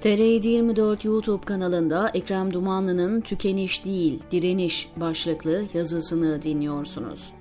TR24 YouTube kanalında Ekrem Dumanlı'nın Tükeniş değil, Direniş başlıklı yazısını dinliyorsunuz.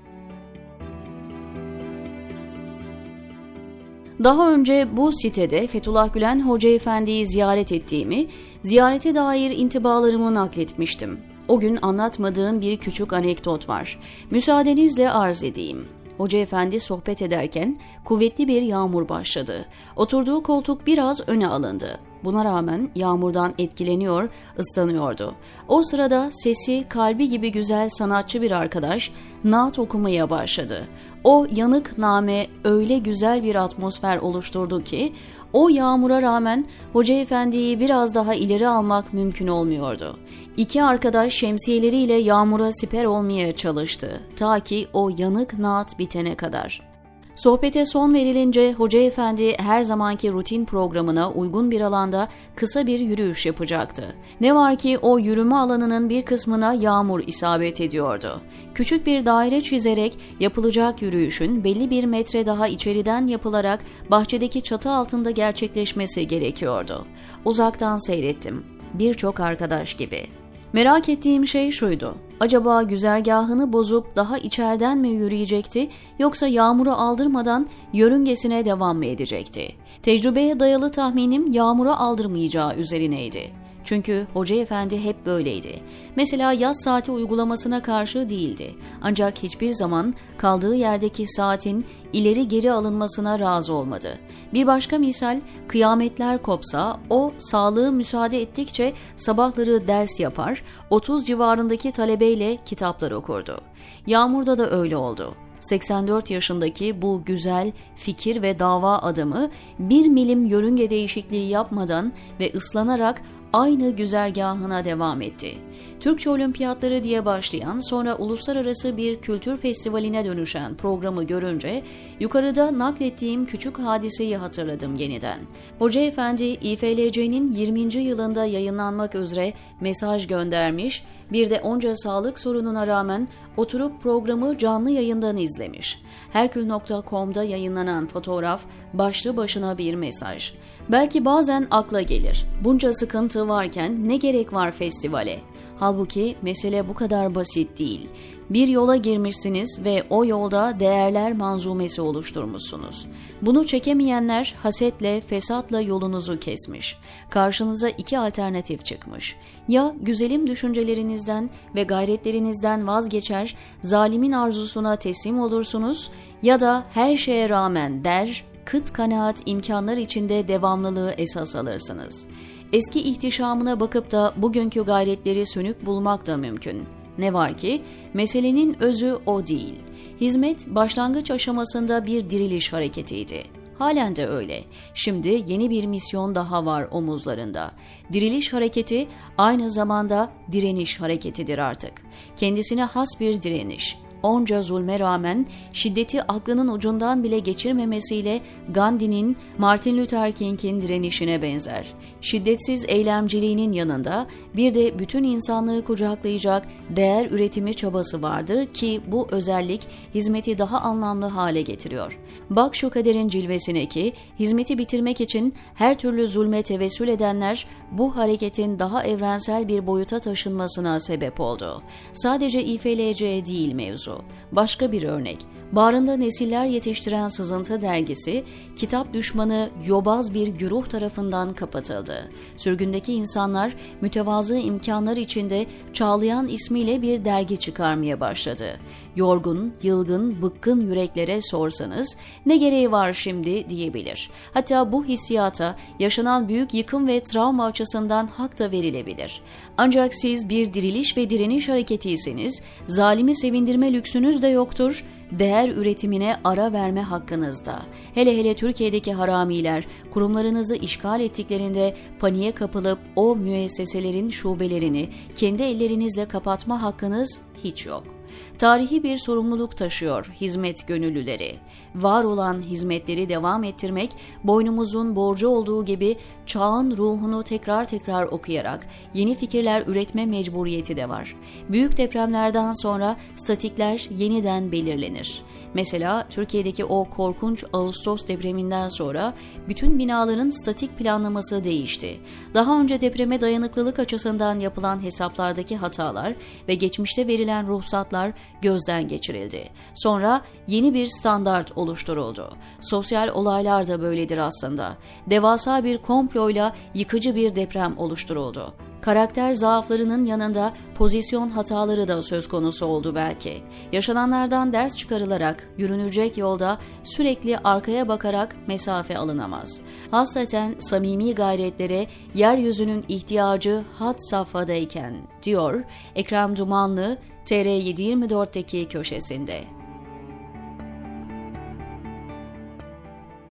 Daha önce bu sitede Fethullah Gülen Hoca Efendi'yi ziyaret ettiğimi, ziyarete dair intibalarımı nakletmiştim. O gün anlatmadığım bir küçük anekdot var. Müsaadenizle arz edeyim. Hoca efendi sohbet ederken kuvvetli bir yağmur başladı. Oturduğu koltuk biraz öne alındı. Buna rağmen yağmurdan etkileniyor, ıslanıyordu. O sırada sesi kalbi gibi güzel sanatçı bir arkadaş naat okumaya başladı. O yanık name öyle güzel bir atmosfer oluşturdu ki o yağmura rağmen Hoca Efendi'yi biraz daha ileri almak mümkün olmuyordu. İki arkadaş şemsiyeleriyle yağmura siper olmaya çalıştı ta ki o yanık naat bitene kadar. Sohbete son verilince Hoca Efendi her zamanki rutin programına uygun bir alanda kısa bir yürüyüş yapacaktı. Ne var ki o yürüme alanının bir kısmına yağmur isabet ediyordu. Küçük bir daire çizerek yapılacak yürüyüşün belli bir metre daha içeriden yapılarak bahçedeki çatı altında gerçekleşmesi gerekiyordu. Uzaktan seyrettim. Birçok arkadaş gibi. Merak ettiğim şey şuydu. Acaba güzergahını bozup daha içeriden mi yürüyecekti yoksa yağmuru aldırmadan yörüngesine devam mı edecekti? Tecrübeye dayalı tahminim yağmuru aldırmayacağı üzerineydi. Çünkü Hoca Efendi hep böyleydi. Mesela yaz saati uygulamasına karşı değildi. Ancak hiçbir zaman kaldığı yerdeki saatin ileri geri alınmasına razı olmadı. Bir başka misal kıyametler kopsa o sağlığı müsaade ettikçe sabahları ders yapar, 30 civarındaki talebeyle kitaplar okurdu. Yağmurda da öyle oldu. 84 yaşındaki bu güzel fikir ve dava adamı bir milim yörünge değişikliği yapmadan ve ıslanarak aynı güzergahına devam etti. Türkçe Olimpiyatları diye başlayan sonra uluslararası bir kültür festivaline dönüşen programı görünce yukarıda naklettiğim küçük hadiseyi hatırladım yeniden. Hoca Efendi İFLC'nin 20. yılında yayınlanmak üzere mesaj göndermiş, bir de onca sağlık sorununa rağmen oturup programı canlı yayından izlemiş. Herkül.com'da yayınlanan fotoğraf başlı başına bir mesaj. Belki bazen akla gelir. Bunca sıkıntı varken ne gerek var festivale? Halbuki mesele bu kadar basit değil. Bir yola girmişsiniz ve o yolda değerler manzumesi oluşturmuşsunuz. Bunu çekemeyenler hasetle, fesatla yolunuzu kesmiş. Karşınıza iki alternatif çıkmış. Ya güzelim düşüncelerinizden ve gayretlerinizden vazgeçer, zalimin arzusuna teslim olursunuz ya da her şeye rağmen der, kıt kanaat imkanlar içinde devamlılığı esas alırsınız. Eski ihtişamına bakıp da bugünkü gayretleri sönük bulmak da mümkün. Ne var ki meselenin özü o değil. Hizmet başlangıç aşamasında bir diriliş hareketiydi. Halen de öyle. Şimdi yeni bir misyon daha var omuzlarında. Diriliş hareketi aynı zamanda direniş hareketidir artık. Kendisine has bir direniş onca zulme rağmen şiddeti aklının ucundan bile geçirmemesiyle Gandhi'nin Martin Luther King'in direnişine benzer. Şiddetsiz eylemciliğinin yanında bir de bütün insanlığı kucaklayacak değer üretimi çabası vardır ki bu özellik hizmeti daha anlamlı hale getiriyor. Bak şu kaderin cilvesine ki hizmeti bitirmek için her türlü zulme tevessül edenler bu hareketin daha evrensel bir boyuta taşınmasına sebep oldu. Sadece İFLC değil mevzu. Başka bir örnek. Bağrında nesiller yetiştiren Sızıntı dergisi, kitap düşmanı yobaz bir güruh tarafından kapatıldı. Sürgündeki insanlar mütevazı imkanlar içinde Çağlayan ismiyle bir dergi çıkarmaya başladı. Yorgun, yılgın, bıkkın yüreklere sorsanız ne gereği var şimdi diyebilir. Hatta bu hissiyata yaşanan büyük yıkım ve travma açısından hak da verilebilir. Ancak siz bir diriliş ve direniş hareketiyseniz zalimi sevindirme lüksünüz de yoktur değer üretimine ara verme hakkınızda. Hele hele Türkiye'deki haramiler kurumlarınızı işgal ettiklerinde paniğe kapılıp o müesseselerin şubelerini kendi ellerinizle kapatma hakkınız hiç yok. Tarihi bir sorumluluk taşıyor hizmet gönüllüleri. Var olan hizmetleri devam ettirmek, boynumuzun borcu olduğu gibi çağın ruhunu tekrar tekrar okuyarak yeni fikirler üretme mecburiyeti de var. Büyük depremlerden sonra statikler yeniden belirlenir. Mesela Türkiye'deki o korkunç Ağustos depreminden sonra bütün binaların statik planlaması değişti. Daha önce depreme dayanıklılık açısından yapılan hesaplardaki hatalar ve geçmişte verilen ruhsatlar gözden geçirildi. Sonra yeni bir standart oluşturuldu. Sosyal olaylar da böyledir aslında. Devasa bir komployla yıkıcı bir deprem oluşturuldu. Karakter zaaflarının yanında pozisyon hataları da söz konusu oldu belki. Yaşananlardan ders çıkarılarak yürünecek yolda sürekli arkaya bakarak mesafe alınamaz. Hasreten samimi gayretlere yeryüzünün ihtiyacı had safhadayken diyor Ekrem Dumanlı TR724'teki köşesinde.